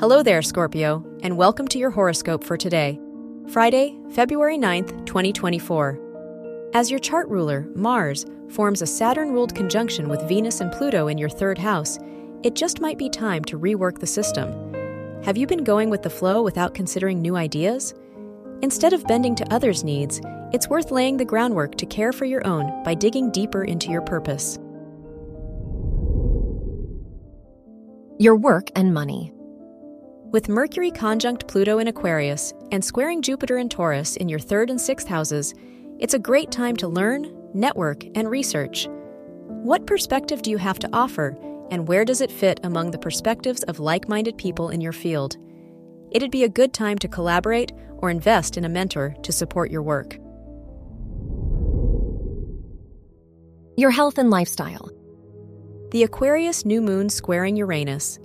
Hello there, Scorpio, and welcome to your horoscope for today, Friday, February 9th, 2024. As your chart ruler, Mars, forms a Saturn ruled conjunction with Venus and Pluto in your third house, it just might be time to rework the system. Have you been going with the flow without considering new ideas? Instead of bending to others' needs, it's worth laying the groundwork to care for your own by digging deeper into your purpose. Your work and money. With Mercury conjunct Pluto in Aquarius and squaring Jupiter in Taurus in your third and sixth houses, it's a great time to learn, network, and research. What perspective do you have to offer, and where does it fit among the perspectives of like minded people in your field? It'd be a good time to collaborate or invest in a mentor to support your work. Your health and lifestyle. The Aquarius new moon squaring Uranus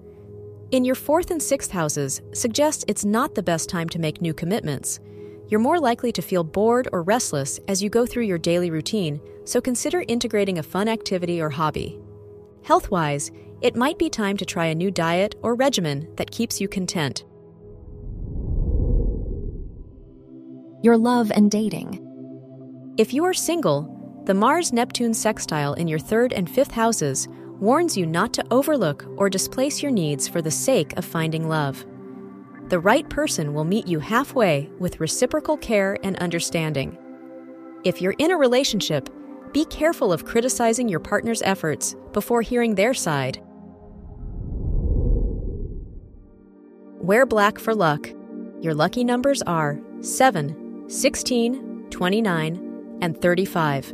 in your fourth and sixth houses suggests it's not the best time to make new commitments. You're more likely to feel bored or restless as you go through your daily routine, so consider integrating a fun activity or hobby. Health wise, it might be time to try a new diet or regimen that keeps you content. Your love and dating. If you are single, the Mars Neptune sextile in your third and fifth houses warns you not to overlook or displace your needs for the sake of finding love. The right person will meet you halfway with reciprocal care and understanding. If you're in a relationship, be careful of criticizing your partner's efforts before hearing their side. Wear black for luck. Your lucky numbers are 7, 16, 29, and 35.